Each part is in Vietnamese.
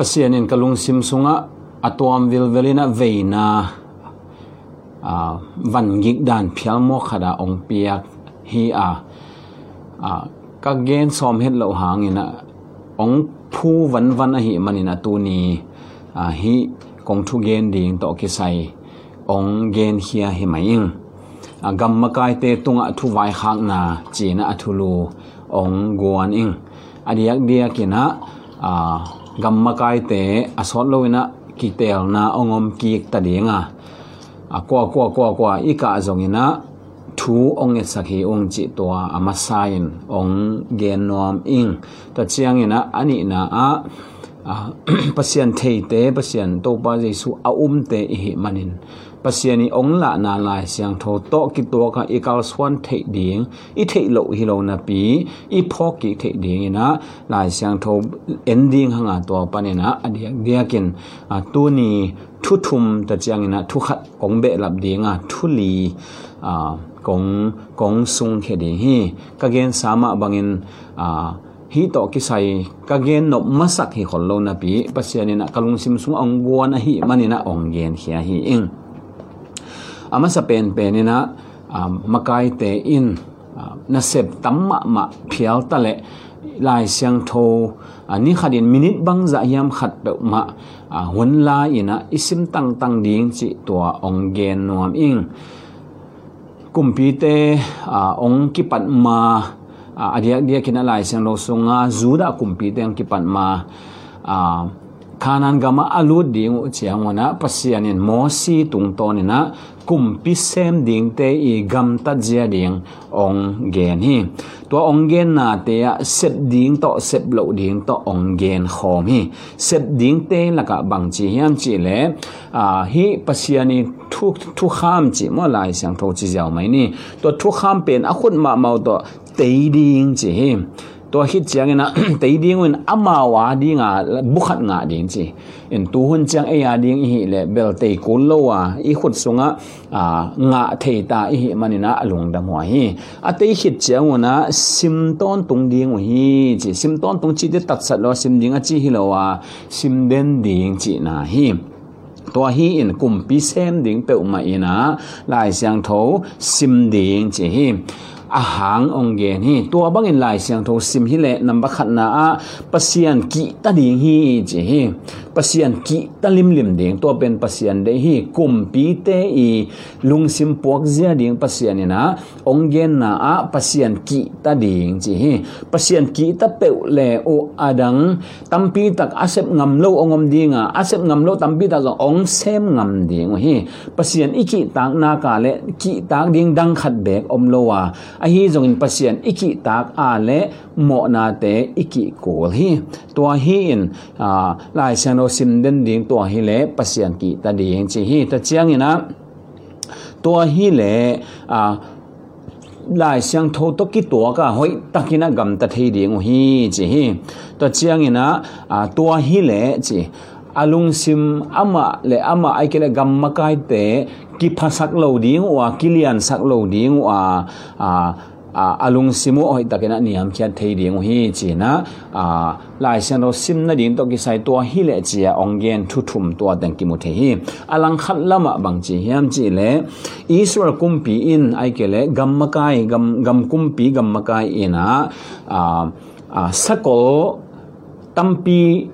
pasien in kalung sim sunga, atuam vil velina veina, a, van gik dan phial mo khada ong piak hi a a, ka gen som het lo hangina ong phu van van a hi manina tu ni, a, hi kong thu gen ding to ki sai, ong gen hia hi mai ing. A gam makai te tunga thu vai khang na china athulu ong guan ing. Adiak dia kina a gam makai te asot loina ki tel na ongom ki ta dinga a kwa kwa kwa kwa ika zongina thu ong e sakhi ong chi to ama sain ong gen nom ing ta chiang ina ani na a pasian thei te pasian to pa jesu a um te hi manin pasiani ong la na lai siang tho to ki to ka ikal swan thei ding i thei lo hi lo na pi i phok ki thei ding ina lai siang tho ending hanga to panina adiak diakin a tu ni thu thum ta chiang ina thu khat ong be lap ding a thu li a kong kong sung khe ding hi ka gen sama bangin a hi to ki sai ka gen no masak hi khol lo na pi pasiani na kalung sim sung ong guan a hi manina ong gen hia hi ing ama sa pen pen ina um, makai te in um, na sep tamma ma phial tale lai siang tho uh, ani khadin minit bang za yam khat pe ma uh, hun la ina, isim tang tang ding chi tua ong gen nuam ing. Kumpi te uh, ong ki pat ma adia dia kina lai siang lo sunga zuda kumpi te ang ki pat ma kanan gama alut ding chiang wana pasianin mo si tung tonina kumpi sem ding te i gam ta jia ding ong gen hi to ong gen na te a set ding to set lo ding to ong gen khom hi set ding te la ka bang chi hiam chi le a hi pasiani thu thu kham chi mo lai sang tho chi jiao mai ni to thu kham pen a khut ma mau to te ding chi hi to hit chiang ina te ding win ama wa dinga bukhat nga ding chi in tu hun chiang e ya ding hi le bel te kul lo wa i khut sunga a nga thei ta hi manina alung da mo hi a te hit chiang wana sim ton tung ding hi chi sim ton tung chi de tat sat lo sim ding a chi hi lo wa sim den ding chi na hi ตัวฮีอินกุมปีเซมดิงเปอมาอินะลายเสียงโถซิมดิงจีฮีอาหางองเกนฮีตัวบังอินลายเสียงโทซิมฮิเลนัมบักขันนาอาปะเซียนกิตาดิงฮีจีฮีปะเซียนกิตาลิมลิมดิงตัวเป็นปะเซียนเดฮีกุมปีเตอีลุงซิมปวกเซียดิงปะเซียนนี่นะองเกนนาอาปะเซียนกิตาดิงจีฮี a hang ong ge ni. Tua bang in lai siang tho sim hi le namba khat na a. Pasian ki ta ding hi che hi. Pasian ki ta lim lim ding. To pen pasian de hi. Kum pi te i. Lung sim puak zia ding pasian ina ong gen na a. Pasian ki ta ding che hi. Pasian ki ta pe le o adang. Tampi tak asep ngam lo ongom dinga asep ngam lo tampi tak ong sem ngam ding hi. Pasian iki tang na ka le. Ki tang ding dang khat bek om lo wa hi zongin pasien, iki tak a le mo na te, iki kol hi. To hi in, a, lai sian no sim den ding to hi le, pasien ki ta ding chi hi. Ta chiang ina to hi le, a, lai siang tho to ki to ka hoi takina gam ta thei ding hi chi hi. To chiang ina, a to hi le chi alung sim ama, le ama ai kele gam makai te, ki phasak lo ding wa kilian sak lo ding wa a a alung simu oi takena niam kya thei ding hi chi na. A, lai san ro sim na ding to ki sai to hi le chi a ongen thu thum to dang ki mu the hi. Alang khat lama bang chi hiam chi le, israel kumpi in ai kele gam makai, gam gam kumpi, gam makai ina. A a sakol tampi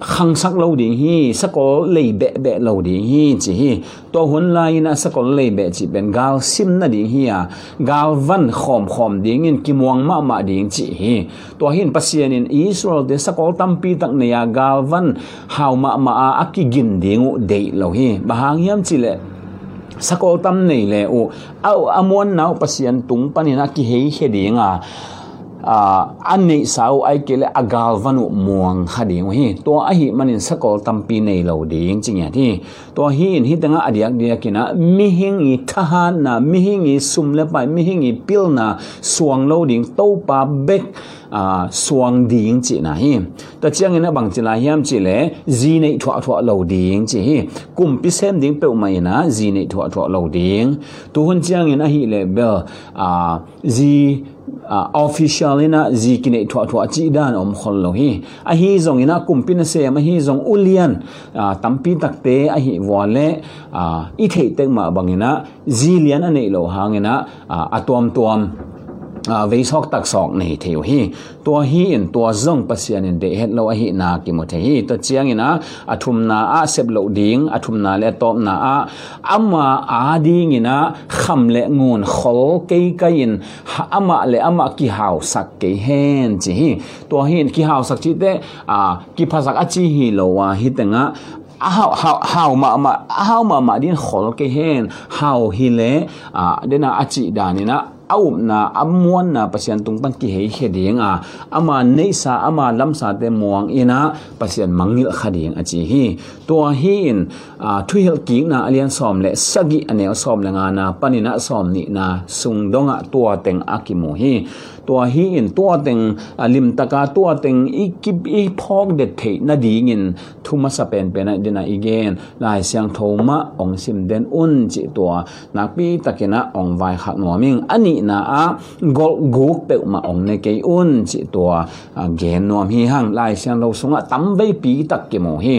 khăng sắc lâu đi hi, sắc có lei bẹ bẹ lâu đi hi, chỉ hi. To huấn lai na, sắc có lei bẹ chỉ bên gal sim na đi hi à. Gal văn khom khom đi in kim wang ma ma đi chỉ hi. To hin pasien in Israel de sắc có tam pi tắc ne ya gal văn hào ma ma a aki gin đi ngụ dei lâu hi. Bahang yam chỉ lệ, sắc có tam này lệ u au amon nau pasien tung panina ki hei he đi nga an nei sau ai kele agal vanu muang khading hi to a hi manin sakol tampi nei lo ding chingya thi to hi in hi tanga adiak dia kina mi hing i thahan na mi hing i sumle pai mi hing i pil na suang lo ding to pa bek a suang ding chi na hi ta chiang ina bang chi la hiam chi le zi nei thwa thwa lo ding chi hi kum pi sem ding pe mai na zi nei thwa thwa lo ding tu hun chiang ina hi le bel a zi official ina zikine thwa thwa chi dan om khol lo hi. A hi zong ina kumpin se ma hi zong ulian. Tampi takte a hi wale i thei tek ma bangina zilian ane lo hangina atom tom vei sok tak sok nei theo hi tua hi in tua zong pasian in de het lo a hi na ki mo the hi to chiang ina athum na a sep lo ding athum na le top na a ama a ding ina kham le ngun khol ke ka in ama le ama ki hau sak ke hen chi hi tua hi ki hau sak chi te a ki phasak a chi hi lo wa hi tenga how how how ma ma how ma ma din khol ke hen how hi le a dena achi danina awum na amuan na, pasian tungpan ki hei heding a. Ama neisa ama lamsa te muang ina, pasian mangil khading a chi hi. To hi in a thuil ki na alian som le, sagi ane som le nga na, panina som ni na, sung donga tua teng akimu hi. ตัวฮีอินตัวเต็งลิมตะกาตัวเต็งอีกิบอีพอกเด็ดเทนาดีงินทุมาสเปนเป็นดินาอีเกนลายเสียงโทมะองซิมเดนอุนจิตัวนักปีตะกินะองไวขักหนัวมิงอันนี้นะอะกอลกุกเปอมาองเนเกอุนจิตัวเกนนัวมีหังลายเสียงเราสงะตั้มไว้ปีตะกิโมฮี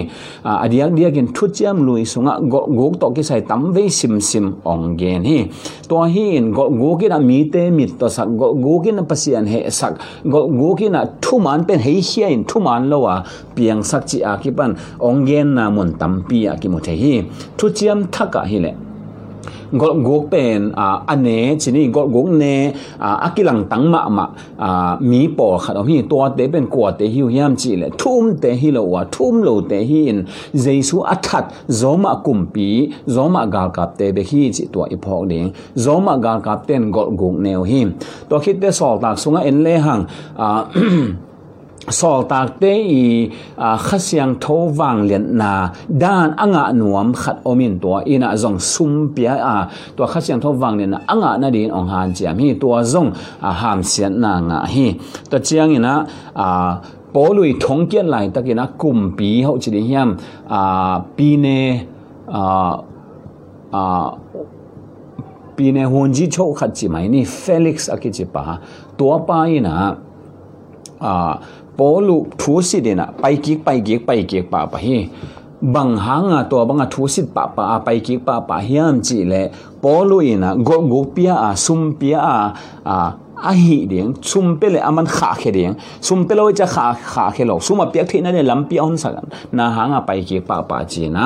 อะเดียกเดียกินทุจยมลุยสงะกอลกุกตอกิใส่ตั้มไว้ซิมซิมองเกนฮีตัวฮีอินกอลกุกินะมีเตมิตตัวสักกอลกุกินะ sian he sak go gu ki na thu man pen hei hia in thu man lo wa piang sak chi a ki pan ong gen na mon tam pi a ki mo the hi thu chiam thaka hi le gol gok pen a ane chini gol gok ne a akilang tang ma ma a mi po khat hi to te pen ko te hi hiam chi le thum te hi lo wa thum lo te hi in jesu athat zoma kumpi zoma gal kap te be hi chi to i phok ding zoma gal kap ten gol gok neo hi to khit te sol tak sunga en le hang a สอลตากเตอีขัดเสียงโทวังเลียนนาด้านอ่างนวมขัดอมินตัวอีน่ะจงซุมเปียอาตัวขัดเสียงโทวังเลียนอ่างนาดีนอ งหานเจียมีตัวจงหามเสียนนางะฮีตัวเจียงอีน่ะปอลุยทงเกียนไหลตะกินะกลุ่มปีเ อาหีเดียงซุ่มเปเลอามันขาเขเดียงซุ่มเปเลจะขาขาเขลอกซุ่มมาเปียกที่นั่นเลยลำเปียอนสักนาหางไปกี่ป่าป่าจีนะ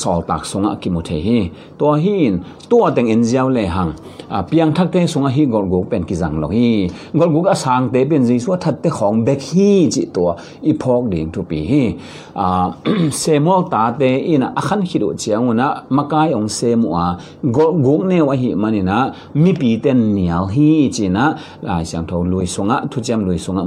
สอตักสงะกิมุเทฮีตัวหินตัวแตงเอ็นเจ้าเลยหังเปียงทักเตสงะฮีกอลกุกเป็นกิจังหลอกฮีกอลกุกอสางเตเป็นจีสวทัดเตของเบกฮีจิตัวอีพอกเดียงทุปีฮีเซมอลตาเตอินะอคันขิดเจียงนะมากายองเซมัวกอลกุกเนวะฮีมันนะมีปีเตนเหนียวฮีจีนะ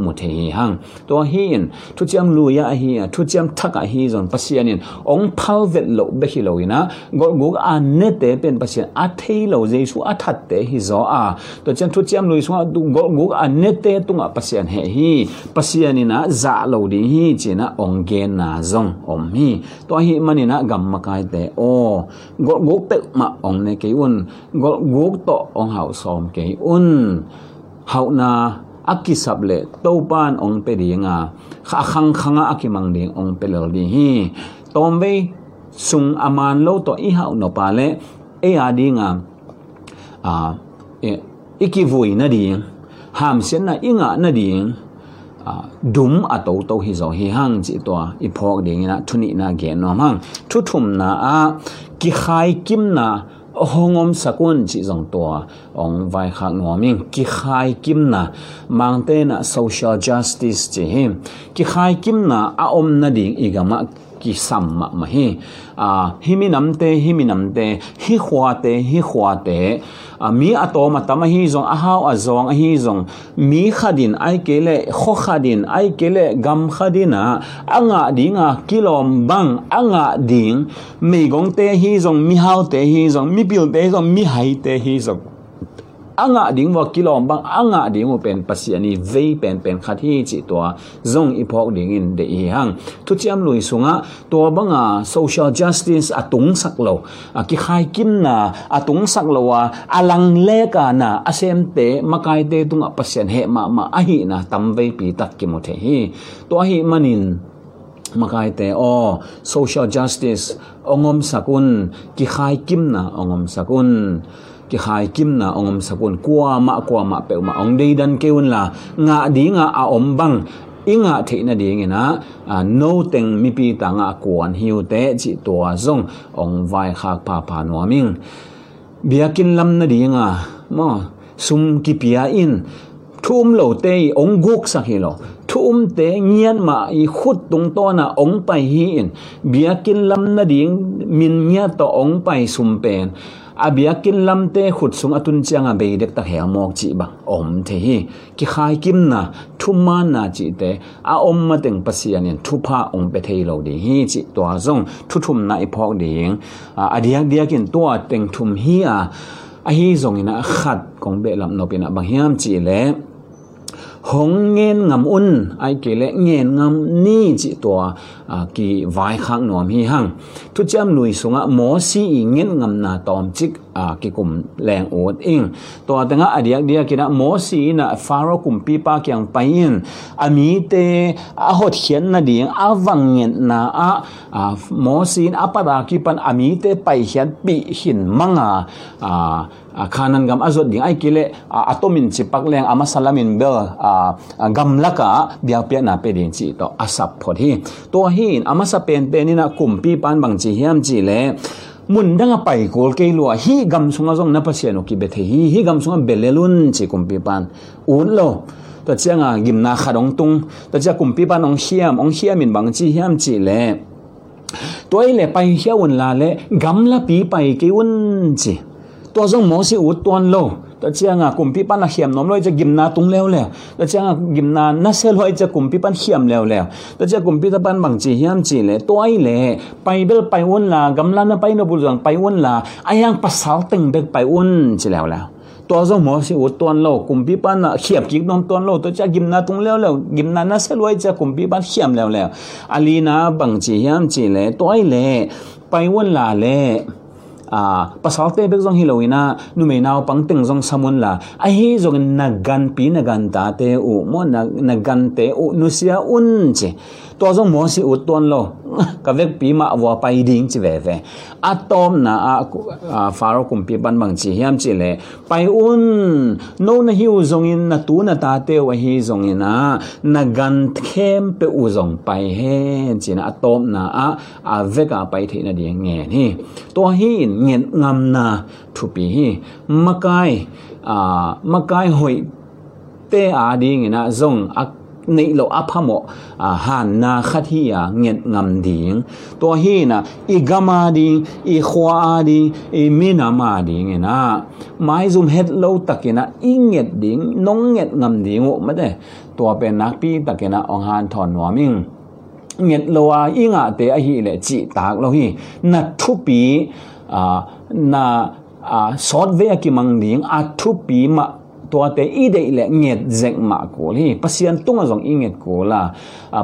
มุเทหีหังตัวฮีนทุจมลุยอะฮีทุจมทักอะฮีจนปัสยานินองพัลเวตโลเบฮิโลอินะกกกอันเนเตเป็นปัสยาอัทเทโลเจสุอัทัตเตฮิโซอาตัวจันทุจมลุยสงะกกกอันเนเตตุงะปัสยาเฮฮีปัสยานินะซาโลดีฮีจินะองเกนาซงอมฮีตัวฮีมันินะกัมมกายเตโอกกกเตมาองเนเกอุนกกกโตองเฮาซอมเกอุน ဟောက်နာအကိစပ်လေတောပန်အောင်ပေရီငါခအခန်းခငါအကိမန်လင်းအောင်ပေလော်လင်းဟီတုံဘေဆုံအမန်လောတော့အီဟောက်နော်ပါလေအေအာဒီငါအာအကိဝိနဒီဟမ်စင်နာအင်းငါနဒီဒုံအတောတောဟိဇောဟိဟန်ဂျီတောအဖောက်ဒင်းနာထုနိနာဂေနောမန်ထုထုမနာအကိခိုင်ကိမနာ hong om sakun chi zong to ong vai khak no ming ki khai kim na, mang te na social justice chi him ki khai kim na, a om na ding igama ki sam ma ma hi a himi namte himi namte hi khwa te hi khwa te a mi ato ma tama hi zong a hau a zong a hi zong mi khadin ai kele kho khadin ai kele gam khadina anga dinga kilom bang anga ding me gong te hi zong mi hau te hi zong mi pil te zong mi hai te hi zong anga ding wa kilom bang anga ding u pen pasiani ve pen pen khat hi chi to zong i phok ding in de i hang tu chiam lui sunga to banga social justice atung sak lo a ki khai kim na atung sak lo wa alang le ka na asem te makai te tunga pasian he ma ma a hi na tam ve pi tak ki mo the hi to hi manin makai te o social justice ongom sakun ki khai kim na ongom sakun ki khai kim na ongom sakun kwa ma kwa ma pe ma ong dei dan keun la nga di nga a à om bang inga thế na ding à, ina no teng mi pi ta nga kwan hiu te chi to zong ong vai khak pa pa no ming. Biakin lam na dinga mo sum ki pia in. Thum lo te ong guk sa hi lo thum te ngian ma i khut tung to na ong pai hi in. Biakin lam na ding min nya to ong pai sum pen abiakin lamte khut sung atun changa be dek ta hel mok chi ba om the hi ki khai kim na thuma na chi te a om ma teng pasianin thupa ong pe thei lo di hi chi to zong thu thum na i phok ding a diak diakin to teng thum hi a a hi zong ina khat kong be lam no pina bang hiam chi le hong ngen ngam un, ai ke le ngen ngam ni chi to a ki vai khang nom hi hang thu cham nui sunga mo si ngen ngam na tom chik a ki kum leng ot ing to tanga adiak dia kina mo si na faro kum pi pa kyang pain ami te a hot hian na ding a wang ngen na a mo si a pa da ki pan ami te pai hian pi hin manga a khanan gam azot ding ai kile atomin chipak leng ama salamin bel gam laka bia pia na pe din chi to asap phot hi to hin ama sa pen pen ni na kum pi pan bang chi hiam chi le mun danga pai kol ke lua hi gam sunga zong na pasiano ki bethe hi hi gam sunga belelun chi kum pi pan un lo ta chianga gim na khadong tung ta chia kum pi pan ong hiam ong hiam min bang chi hiam chi le toy le pai hiawun la le gam la pi pai ke un chi ta chianga kumpi pan hiam nom loi cha gimna tung leo leo ta chianga gimna na se loi cha kumpi pan hiam leo leo ta chia kumpi ta pan bang chi hiam chi le toai le bible pai un la gamla na pai no bul jang pai un la ayang pasal teng bek pai un chi leo leo ตัวสมอสิอุตวนโลกุมพิปันเขียบกิบน้องตวนโลตัวจะกิมนาตรงแล้วแล้วกิมนาน่าเสลวยจะกุมพิปันเขียมแล้วแล้วอลีนาบังจียามจีเลตัวไอเลไปวันลาเล à pasal te bek zong hiloina nu me nau pangteng zong samun la a hi zong na gan pi na gan ta te u, mo na na gan te u nu sia ตัวจงมอสิอุดตัวโลกุมพิปันเขียบกิกน้อมตัวโลตัวจะกิมนาตุงแล้วแล้วกิมนานัเซลอยจะกุมพิปันเขียมแล้วแล้วอาลีนาบางจีเฮียมจีเลยตัวไอ้เลยไปวนลาเลย à pasal te bek zong hiloina nu me naw pang teng zong samun la a hi zong na gan pi na gan ta te u mo na na gan te u nu นี่เราอภิมอหันนาขัดที่เงียงามดิ่งตัวเฮีนะอีกมาดิ่งอีขวาดิ่งอีมินามาดิ่งนะไม่ซุมเฮ็ดเราตะกินะอีเงียดิ่งน้องเงียบงำดิ่งไม่ได้ตัวเป็นนักพีตะกินะองหันถอนหัวมิงเงียบเราอะอิงอะเตะฮีเลยจิตากเราฮีนัดทุปีอ่านาอ่าสอดเวียกิมังดิ่งอัทุปีมา ตัวเตอีเดเลเงียดเจกมาโกลีปัสยันตุงazong inget ko la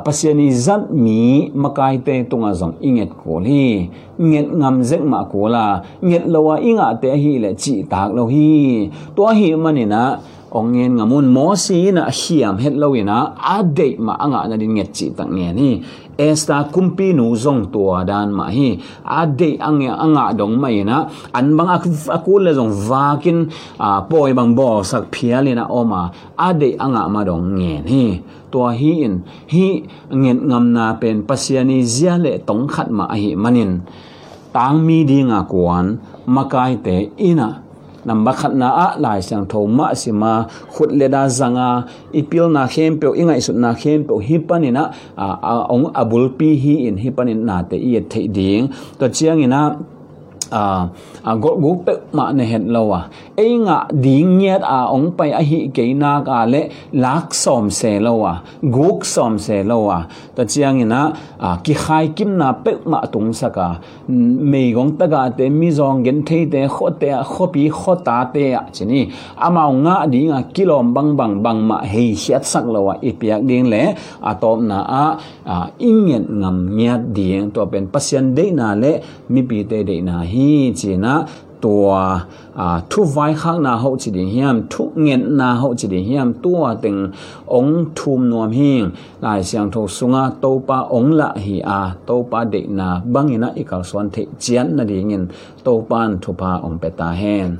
pasyani zat mi makai te tung azong inget ko li nget ngam zek ma ko la nget lawa inga te hi le chi tak lo hi to hi manina ongen ngamun mo si na hiam het lowina ade ma anga na din nget chi tak nge ni. Esta kumpi nu zong tua dan ma hi. Ade anga anga dong mai na an bang aku le zong vakin, a poi bang bo sak phialina oma ade anga ma dong nge ni. Tua hi in, hi ngen ngam na pen pasiani zia le tong khat ma hi manin. Tang mi dinga kwan makai te ina. Namba khat na a lai sang tho ma si ma khut le da zanga ipil na khem pe inga isu na khem pe hi panina a ong abul pi hi in hi panin na te i the ding to chiang ina à à gol gu pe ma ne het lo à e nga ding nyat a ong pai a hi ke na ka le lak som se lo à guk som se lo à ta chiang ina à ki khai kim na pe ma tung sa ka me gong ta ga te mi zong gen the te kho te kho pi kho ta te a chini ama nga di nga kilom bang bang bang ma hei hiat sak lo à i piak ding le a tom na a ingen ngam nyat ding to pen pasien de na le mi pi te de na hi hi chỉ na tua à thu vai khác na hậu chỉ để hiam thu nghiện na hậu chỉ để hiam tua tình ông thum nuam hiền lại sang thô sunga tàu pa ông lạ hi à tàu pa de na bangina ikal suan the chian na dingin tô pan thu pa ông ta hen